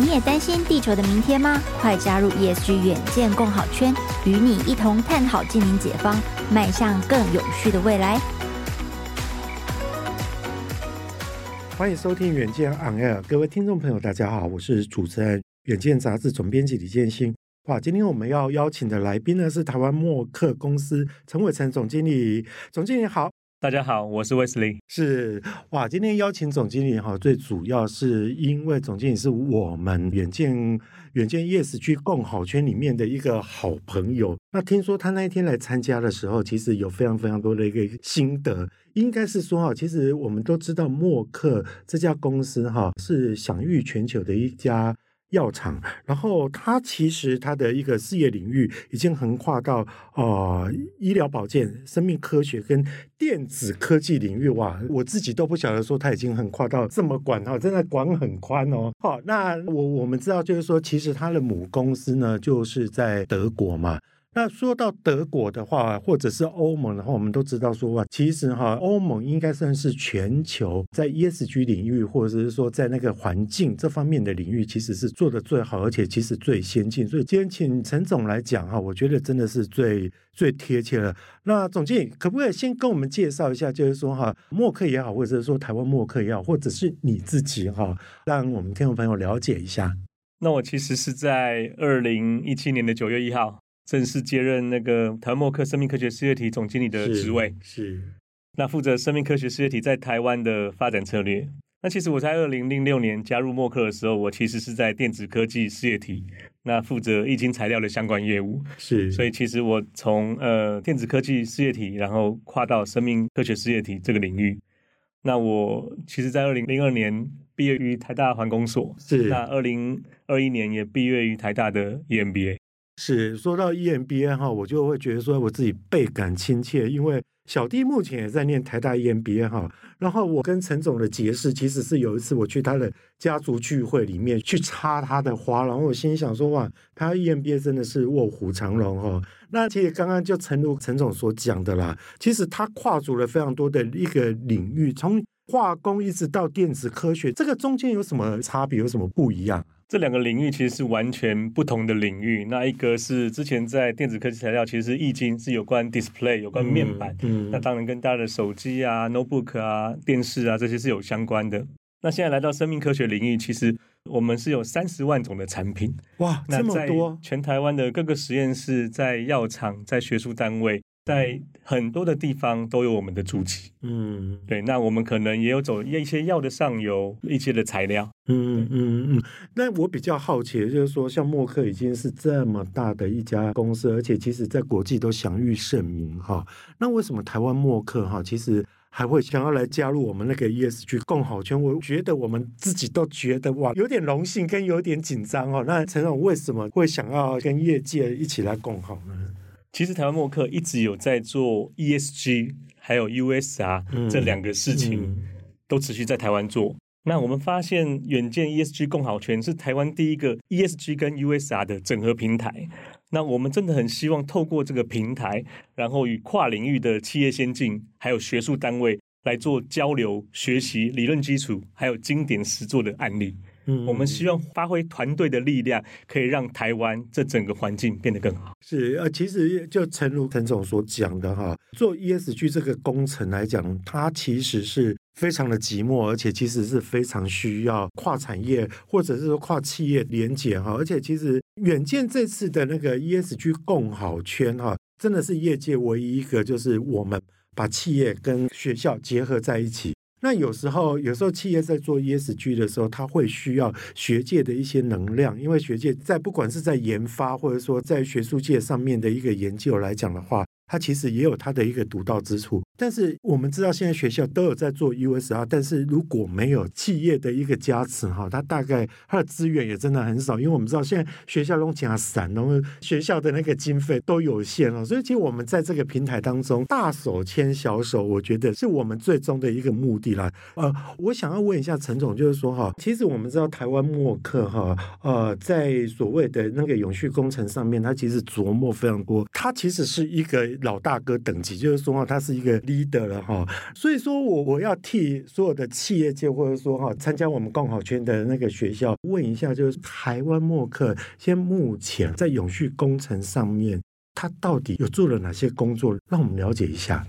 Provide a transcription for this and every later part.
你也担心地球的明天吗？快加入 ESG 远见共好圈，与你一同探讨近零解方，迈向更永续的未来。欢迎收听远见 On Air，各位听众朋友，大家好，我是主持人远见杂志总编辑李建新。哇，今天我们要邀请的来宾呢是台湾默克公司陈伟成总经理，总经理好。大家好，我是 Wesley。是哇，今天邀请总经理哈，最主要是因为总经理是我们远见远见 ESG 共好圈里面的一个好朋友。那听说他那一天来参加的时候，其实有非常非常多的一个心得。应该是说哈，其实我们都知道默克这家公司哈是享誉全球的一家。药厂，然后它其实它的一个事业领域已经横跨到呃医疗保健、生命科学跟电子科技领域哇！我自己都不晓得说它已经横跨到这么广哈，真的广很宽哦。好，那我我们知道就是说，其实它的母公司呢就是在德国嘛。那说到德国的话，或者是欧盟的话，我们都知道说啊，其实哈，欧盟应该算是全球在 ESG 领域，或者是说在那个环境这方面的领域，其实是做的最好，而且其实最先进。所以今天请陈总来讲哈，我觉得真的是最最贴切了。那总经理可不可以先跟我们介绍一下，就是说哈，默克也好，或者是说台湾默克也好，或者是你自己哈，让我们听众朋友了解一下。那我其实是在二零一七年的九月一号。正式接任那个台湾默克生命科学事业体总经理的职位，是，是那负责生命科学事业体在台湾的发展策略。那其实我在二零零六年加入默克的时候，我其实是在电子科技事业体，那负责液晶材料的相关业务。是，所以其实我从呃电子科技事业体，然后跨到生命科学事业体这个领域。那我其实，在二零零二年毕业于台大环工所，是，那二零二一年也毕业于台大的 EMBA。是说到 EMBA 哈，我就会觉得说我自己倍感亲切，因为小弟目前也在念台大 EMBA 哈。然后我跟陈总的结识，其实是有一次我去他的家族聚会里面去插他的花，然后我心想说哇，他 EMBA 真的是卧虎藏龙哈。那其实刚刚就诚如陈总所讲的啦，其实他跨足了非常多的一个领域，从化工一直到电子科学，这个中间有什么差别，有什么不一样？这两个领域其实是完全不同的领域。那一个是之前在电子科技材料，其实是液晶是有关 display 有关面板，嗯嗯、那当然跟大家的手机啊、notebook 啊、电视啊这些是有相关的。那现在来到生命科学领域，其实我们是有三十万种的产品。哇，这么多！全台湾的各个实验室、在药厂、在学术单位。在很多的地方都有我们的足迹，嗯，对，那我们可能也有走一些药的上游，一些的材料，嗯嗯嗯。那我比较好奇的就是说，像默克已经是这么大的一家公司，而且其实在国际都享誉盛名哈。那为什么台湾默克哈，其实还会想要来加入我们那个 ESG 共好圈？我觉得我们自己都觉得哇，有点荣幸跟有点紧张哦。那陈总为什么会想要跟业界一起来共好呢？其实台湾默克一直有在做 ESG，还有 USR 这两个事情，都持续在台湾做。那我们发现远见 ESG 共好圈是台湾第一个 ESG 跟 USR 的整合平台。那我们真的很希望透过这个平台，然后与跨领域的企业先进，还有学术单位来做交流、学习、理论基础，还有经典实作的案例。嗯，我们希望发挥团队的力量，可以让台湾这整个环境变得更好。是，呃，其实就诚如陈总所讲的哈，做 ESG 这个工程来讲，它其实是非常的寂寞，而且其实是非常需要跨产业或者是说跨企业连结哈。而且其实远见这次的那个 ESG 共好圈哈，真的是业界唯一一个，就是我们把企业跟学校结合在一起。那有时候，有时候企业在做 ESG 的时候，它会需要学界的一些能量，因为学界在不管是在研发，或者说在学术界上面的一个研究来讲的话。它其实也有它的一个独到之处，但是我们知道现在学校都有在做 USR，但是如果没有企业的一个加持哈，它大概它的资源也真的很少，因为我们知道现在学校都加散，然后学校的那个经费都有限了，所以其实我们在这个平台当中大手牵小手，我觉得是我们最终的一个目的啦。呃，我想要问一下陈总，就是说哈，其实我们知道台湾默克哈，呃，在所谓的那个永续工程上面，它其实琢磨非常多，它其实是一个。老大哥等级，就是说啊，它是一个 leader 了哈。所以说我我要替所有的企业界或者说哈参加我们共好圈的那个学校问一下，就是台湾默克现在目前在永续工程上面，他到底有做了哪些工作？让我们了解一下。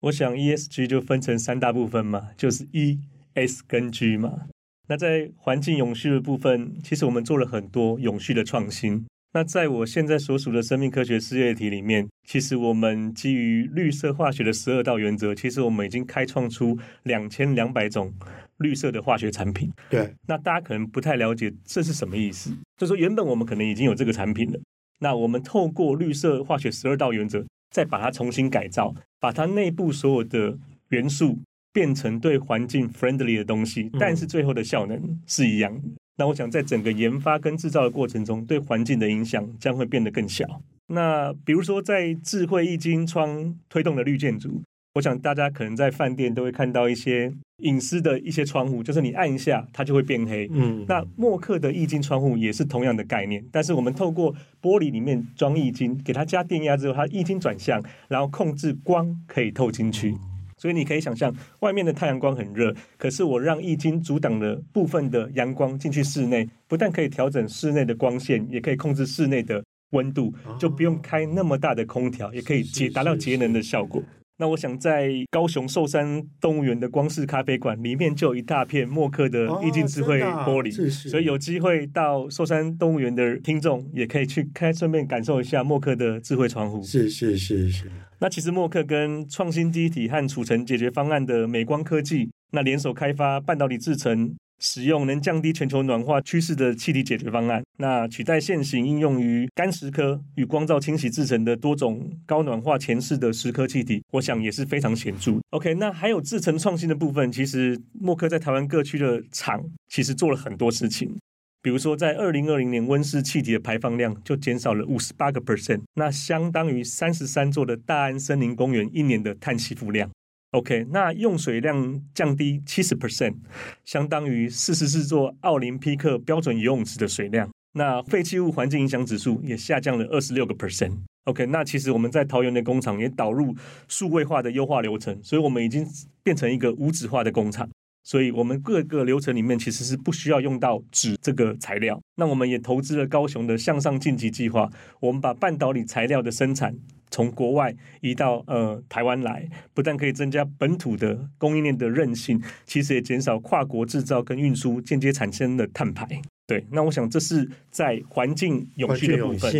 我想 ESG 就分成三大部分嘛，就是 E、S 跟 G 嘛。那在环境永续的部分，其实我们做了很多永续的创新。那在我现在所属的生命科学事业体里面，其实我们基于绿色化学的十二道原则，其实我们已经开创出两千两百种绿色的化学产品。对，那大家可能不太了解这是什么意思，就是说原本我们可能已经有这个产品了，那我们透过绿色化学十二道原则，再把它重新改造，把它内部所有的元素。变成对环境 friendly 的东西，但是最后的效能是一样的。那我想，在整个研发跟制造的过程中，对环境的影响将会变得更小。那比如说，在智慧液晶窗推动的绿建筑，我想大家可能在饭店都会看到一些隐私的一些窗户，就是你按一下，它就会变黑。嗯，那默克的液晶窗户也是同样的概念，但是我们透过玻璃里面装液晶，给它加电压之后，它液晶转向，然后控制光可以透进去。所以你可以想象，外面的太阳光很热，可是我让易经阻挡了部分的阳光进去室内，不但可以调整室内的光线，也可以控制室内的温度，就不用开那么大的空调，也可以节达到节能的效果。那我想在高雄寿山动物园的光式咖啡馆里面就有一大片默克的意境智慧玻璃，哦、所以有机会到寿山动物园的听众也可以去开，顺便感受一下默克的智慧窗户。是是是是。那其实默克跟创新记忆体和储存解决方案的美光科技，那联手开发半导体制程。使用能降低全球暖化趋势的气体解决方案，那取代现行应用于干石科与光照清洗制成的多种高暖化前式的石科气体，我想也是非常显著。OK，那还有制成创新的部分，其实默克在台湾各区的厂其实做了很多事情，比如说在二零二零年温室气体的排放量就减少了五十八个 percent，那相当于三十三座的大安森林公园一年的碳吸附量。OK，那用水量降低七十 percent，相当于四十四座奥林匹克标准游泳池的水量。那废弃物环境影响指数也下降了二十六个 percent。OK，那其实我们在桃园的工厂也导入数位化的优化流程，所以我们已经变成一个无纸化的工厂。所以我们各个流程里面其实是不需要用到纸这个材料。那我们也投资了高雄的向上晋级计划，我们把半导体材料的生产。从国外移到呃台湾来，不但可以增加本土的供应链的韧性，其实也减少跨国制造跟运输间接产生的碳排。对，那我想这是在环境永续的部分。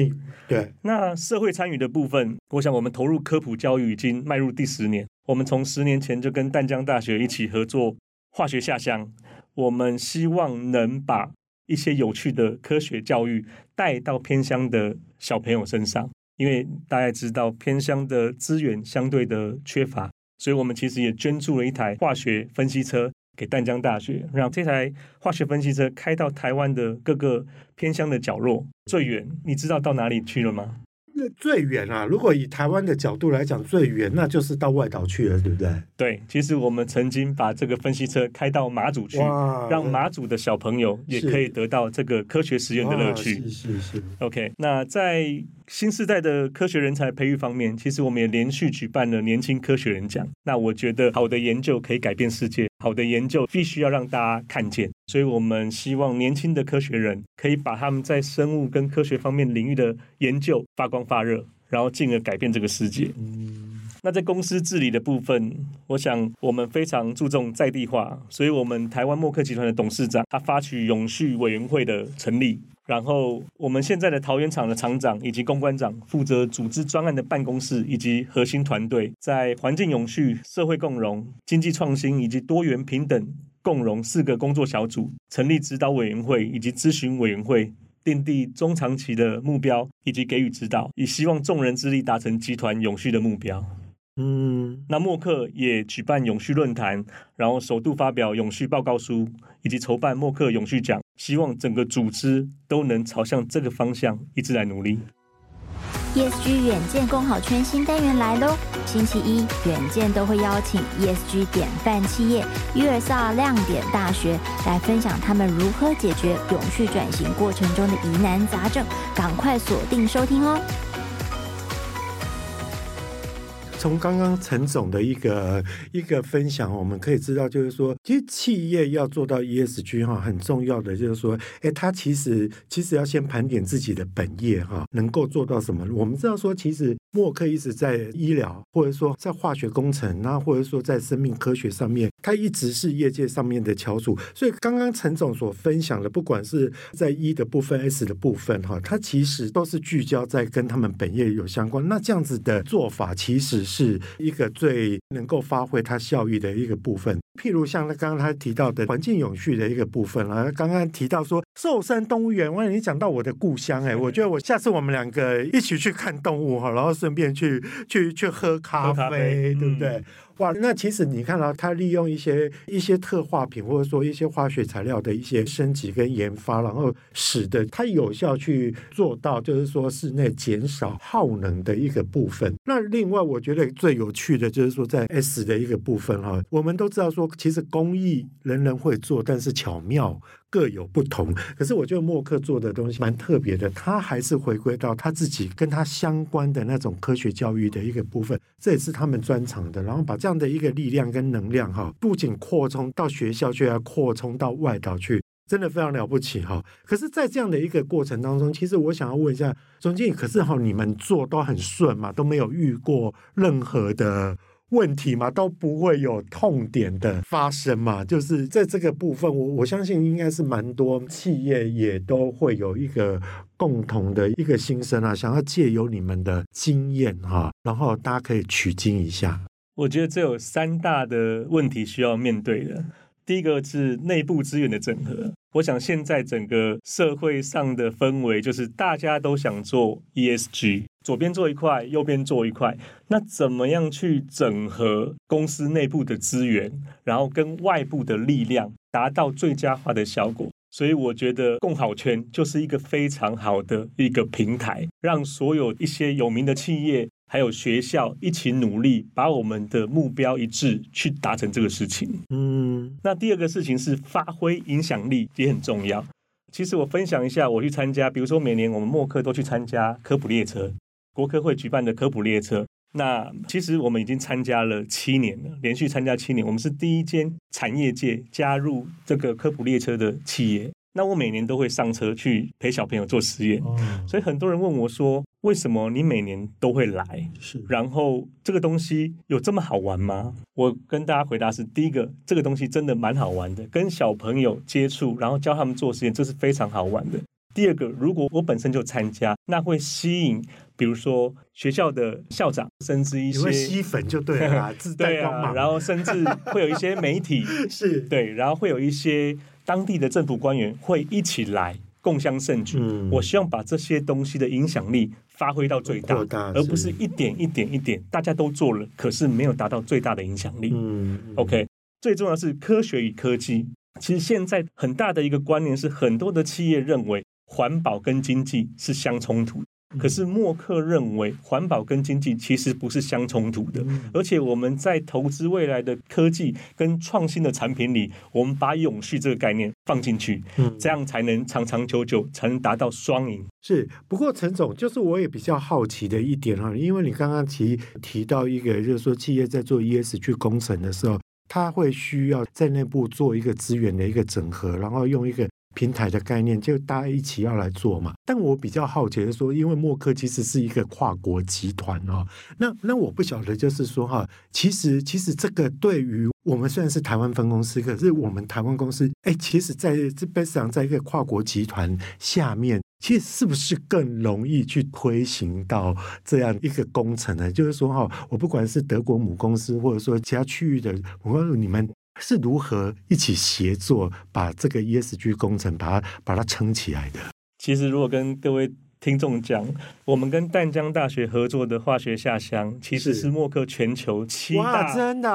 对，那社会参与的部分，我想我们投入科普教育已经迈入第十年。我们从十年前就跟淡江大学一起合作化学下乡，我们希望能把一些有趣的科学教育带到偏乡的小朋友身上。因为大家知道偏乡的资源相对的缺乏，所以我们其实也捐助了一台化学分析车给淡江大学，让这台化学分析车开到台湾的各个偏乡的角落，最远你知道到哪里去了吗？那最远啊！如果以台湾的角度来讲，最远那就是到外岛去了，对不对？对，其实我们曾经把这个分析车开到马祖去，让马祖的小朋友也可以得到这个科学实验的乐趣。是是是。OK，那在新时代的科学人才培育方面，其实我们也连续举办了年轻科学人奖。那我觉得好的研究可以改变世界，好的研究必须要让大家看见。所以我们希望年轻的科学人可以把他们在生物跟科学方面领域的研究发光发热，然后进而改变这个世界。嗯，那在公司治理的部分，我想我们非常注重在地化，所以我们台湾默克集团的董事长他发起永续委员会的成立。然后，我们现在的桃园厂的厂长以及公关长负责组织专案的办公室以及核心团队，在环境永续、社会共融、经济创新以及多元平等共融四个工作小组，成立指导委员会以及咨询委员会，订定中长期的目标以及给予指导，以希望众人之力达成集团永续的目标。嗯，那默克也举办永续论坛，然后首度发表永续报告书，以及筹办默克永续奖，希望整个组织都能朝向这个方向一直来努力。ESG 远见共好圈新单元来喽！星期一远见都会邀请 ESG 典范企业 USR 亮点大学来分享他们如何解决永续转型过程中的疑难杂症，赶快锁定收听哦！从刚刚陈总的一个一个分享，我们可以知道，就是说，其实企业要做到 ESG 哈，很重要的就是说，哎，他其实其实要先盘点自己的本业哈，能够做到什么？我们知道说，其实默克一直在医疗，或者说在化学工程，那或者说在生命科学上面，他一直是业界上面的翘楚。所以刚刚陈总所分享的，不管是在 E 的部分、S 的部分哈，它其实都是聚焦在跟他们本业有相关。那这样子的做法，其实是一个最能够发挥它效益的一个部分。譬如像刚刚他提到的环境永续的一个部分啊，刚刚提到说寿山动物园，哇，你讲到我的故乡哎，我觉得我下次我们两个一起去看动物哈，然后顺便去去去喝咖啡，咖啡对不对？嗯哇，那其实你看到他利用一些一些特化品，或者说一些化学材料的一些升级跟研发，然后使得它有效去做到，就是说室内减少耗能的一个部分。那另外，我觉得最有趣的就是说，在 S 的一个部分哈，我们都知道说，其实工艺人人会做，但是巧妙。各有不同，可是我觉得默克做的东西蛮特别的，他还是回归到他自己跟他相关的那种科学教育的一个部分，这也是他们专长的。然后把这样的一个力量跟能量哈，不仅扩充到学校，却要扩充到外岛去，真的非常了不起哈。可是，在这样的一个过程当中，其实我想要问一下总经理，可是哈，你们做都很顺嘛，都没有遇过任何的。问题嘛，都不会有痛点的发生嘛，就是在这个部分，我我相信应该是蛮多企业也都会有一个共同的一个心声啊，想要借由你们的经验哈，然后大家可以取经一下。我觉得这有三大的问题需要面对的。第一个是内部资源的整合。我想现在整个社会上的氛围就是大家都想做 ESG，左边做一块，右边做一块。那怎么样去整合公司内部的资源，然后跟外部的力量，达到最佳化的效果？所以我觉得共好圈就是一个非常好的一个平台，让所有一些有名的企业。还有学校一起努力，把我们的目标一致去达成这个事情。嗯，那第二个事情是发挥影响力也很重要。其实我分享一下，我去参加，比如说每年我们默克都去参加科普列车，国科会举办的科普列车。那其实我们已经参加了七年了，连续参加七年，我们是第一间产业界加入这个科普列车的企业。那我每年都会上车去陪小朋友做实验，哦、所以很多人问我说：“为什么你每年都会来？是，然后这个东西有这么好玩吗？”我跟大家回答是：第一个，这个东西真的蛮好玩的，跟小朋友接触，然后教他们做实验，这是非常好玩的。第二个，如果我本身就参加，那会吸引，比如说学校的校长，甚至一些吸粉就对了，自带光芒，对啊，然后甚至会有一些媒体 是对，然后会有一些。当地的政府官员会一起来共襄盛举。嗯，我希望把这些东西的影响力发挥到最大，大而不是一点一点一点，大家都做了，可是没有达到最大的影响力。嗯，OK，最重要是科学与科技。其实现在很大的一个观念是，很多的企业认为环保跟经济是相冲突。可是默克认为，环保跟经济其实不是相冲突的，而且我们在投资未来的科技跟创新的产品里，我们把永续这个概念放进去，这样才能长长久久，才能达到双赢。是，不过陈总，就是我也比较好奇的一点哈，因为你刚刚提提到一个，就是说企业在做 ESG 工程的时候，它会需要在内部做一个资源的一个整合，然后用一个。平台的概念，就大家一起要来做嘛。但我比较好奇的说，因为默克其实是一个跨国集团哦，那那我不晓得，就是说哈，其实其实这个对于我们虽然是台湾分公司，可是我们台湾公司，哎，其实在这边上，在一个跨国集团下面，其实是不是更容易去推行到这样一个工程呢？就是说哈，我不管是德国母公司，或者说其他区域的，我告诉你们。是如何一起协作把这个 ESG 工程把它把它撑起来的？其实，如果跟各位。听众讲，我们跟淡江大学合作的化学下乡，其实是默克全球七大真的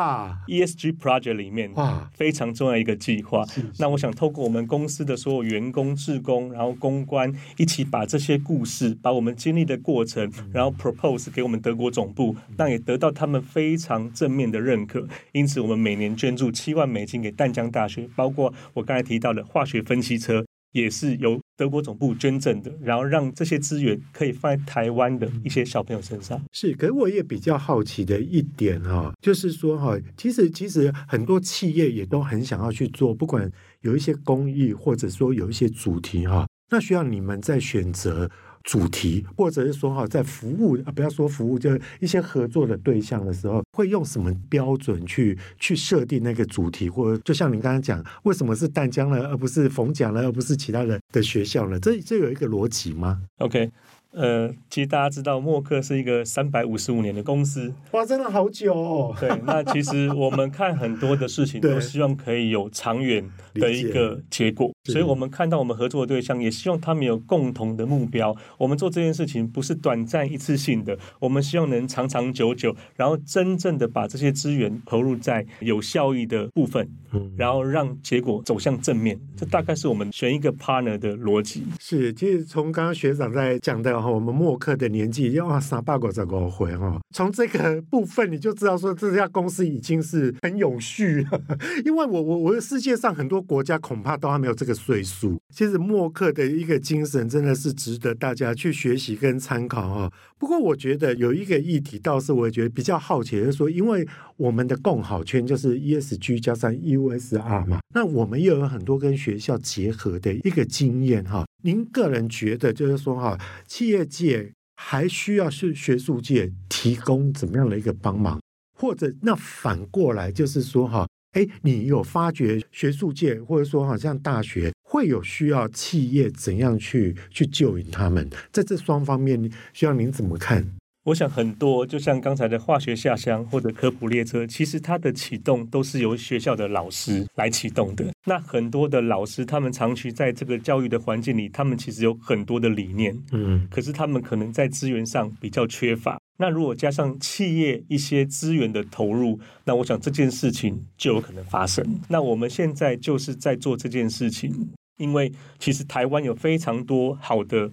ESG project 里面非常重要一个计划。那我想透过我们公司的所有员工、志工，然后公关，一起把这些故事，把我们经历的过程，然后 propose 给我们德国总部，那也得到他们非常正面的认可。因此，我们每年捐助七万美金给淡江大学，包括我刚才提到的化学分析车。也是由德国总部捐赠的，然后让这些资源可以放在台湾的一些小朋友身上。是，可我也比较好奇的一点哈，就是说哈，其实其实很多企业也都很想要去做，不管有一些公益，或者说有一些主题哈，那需要你们在选择。主题，或者是说哈，在服务啊，不要说服务，就一些合作的对象的时候，会用什么标准去去设定那个主题？或者就像您刚刚讲，为什么是淡江呢，而不是逢甲呢，而不是其他的的学校呢？这这有一个逻辑吗？OK。呃，其实大家知道，默克是一个三百五十五年的公司，哇，真的好久哦。对，那其实我们看很多的事情，都希望可以有长远的一个结果。所以，我们看到我们合作的对象，也希望他们有共同的目标。我们做这件事情不是短暂一次性的，我们希望能长长久久，然后真正的把这些资源投入在有效益的部分，然后让结果走向正面。这大概是我们选一个 partner 的逻辑。是，其实从刚刚学长在讲的。我们默克的年纪要三八个这个回哈，从这个部分你就知道说这家公司已经是很永续了，因为我我我的世界上很多国家恐怕都还没有这个岁数。其实默克的一个精神真的是值得大家去学习跟参考哈。不过我觉得有一个议题倒是我觉得比较好奇，就是说因为我们的共好圈就是 ESG 加上 USR 嘛，那我们又有很多跟学校结合的一个经验哈。您个人觉得，就是说哈，企业界还需要是学术界提供怎么样的一个帮忙，或者那反过来就是说哈，哎，你有发觉学术界或者说好像大学会有需要企业怎样去去救援他们，在这双方面，需要您怎么看？我想很多，就像刚才的化学下乡或者科普列车，其实它的启动都是由学校的老师来启动的。那很多的老师，他们长期在这个教育的环境里，他们其实有很多的理念，嗯，可是他们可能在资源上比较缺乏。那如果加上企业一些资源的投入，那我想这件事情就有可能发生。那我们现在就是在做这件事情，因为其实台湾有非常多好的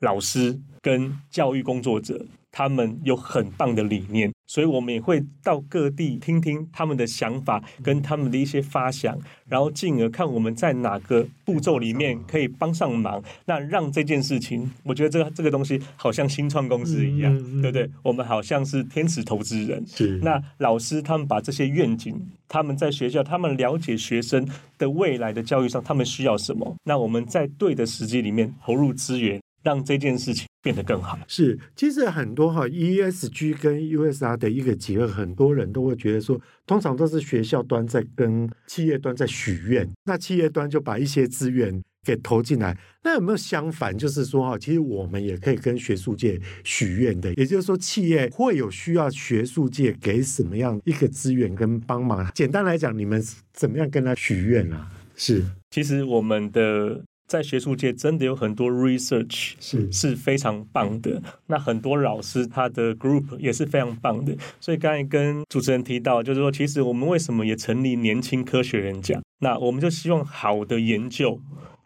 老师跟教育工作者。他们有很棒的理念，所以我们也会到各地听听他们的想法跟他们的一些发想，然后进而看我们在哪个步骤里面可以帮上忙。那让这件事情，我觉得这个这个东西好像新创公司一样，对不对？我们好像是天使投资人。是。那老师他们把这些愿景，他们在学校，他们了解学生的未来的教育上，他们需要什么？那我们在对的时机里面投入资源。让这件事情变得更好。是，其实很多哈 ESG 跟 USR 的一个结合，很多人都会觉得说，通常都是学校端在跟企业端在许愿，那企业端就把一些资源给投进来。那有没有相反，就是说哈，其实我们也可以跟学术界许愿的，也就是说，企业会有需要学术界给什么样一个资源跟帮忙？简单来讲，你们怎么样跟他许愿啊？是，其实我们的。在学术界真的有很多 research 是是非常棒的，那很多老师他的 group 也是非常棒的，所以刚才跟主持人提到，就是说其实我们为什么也成立年轻科学人奖？那我们就希望好的研究。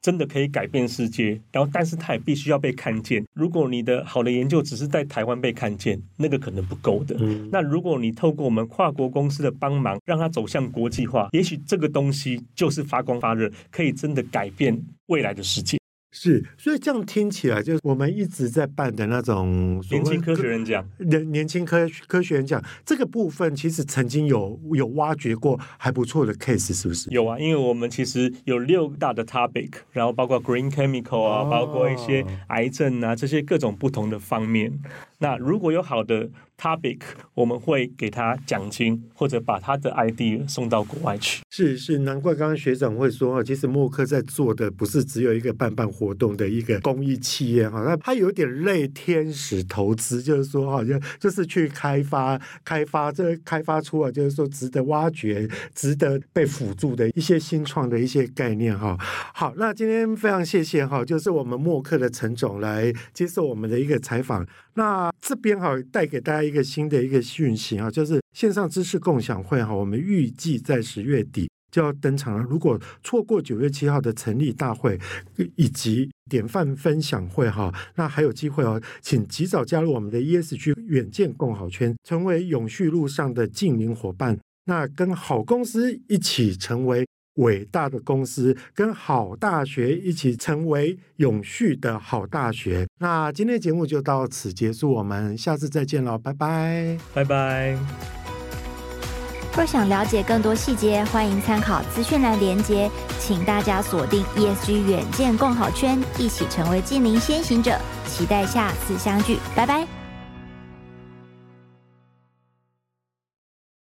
真的可以改变世界，然后但是它也必须要被看见。如果你的好的研究只是在台湾被看见，那个可能不够的。嗯。那如果你透过我们跨国公司的帮忙，让它走向国际化，也许这个东西就是发光发热，可以真的改变未来的世界。是，所以这样听起来，就是我们一直在办的那种年轻科学人奖，年年轻科科学人奖这个部分，其实曾经有有挖掘过还不错的 case，是不是？有啊，因为我们其实有六大的 topic，然后包括 green chemical 啊，哦、包括一些癌症啊，这些各种不同的方面。那如果有好的 topic，我们会给他奖金，或者把他的 ID 送到国外去。是是，难怪刚刚学长会说，其实默克在做的不是只有一个办办活动的一个公益企业哈，那他有点类天使投资，就是说好像就是去开发开发这开发出来，就是说值得挖掘、值得被辅助的一些新创的一些概念哈。好，那今天非常谢谢哈，就是我们默克的陈总来接受我们的一个采访。那这边哈带给大家一个新的一个讯息啊，就是线上知识共享会哈，我们预计在十月底就要登场了。如果错过九月七号的成立大会以及典范分享会哈，那还有机会哦，请及早加入我们的 ESG 远见共好圈，成为永续路上的近邻伙伴。那跟好公司一起成为伟大的公司跟好大学一起成为永续的好大学。那今天的节目就到此结束，我们下次再见了，拜拜，拜拜。若想了解更多细节，欢迎参考资讯栏连接，请大家锁定 ESG 远见共好圈，一起成为净零先行者。期待下次相聚，拜拜。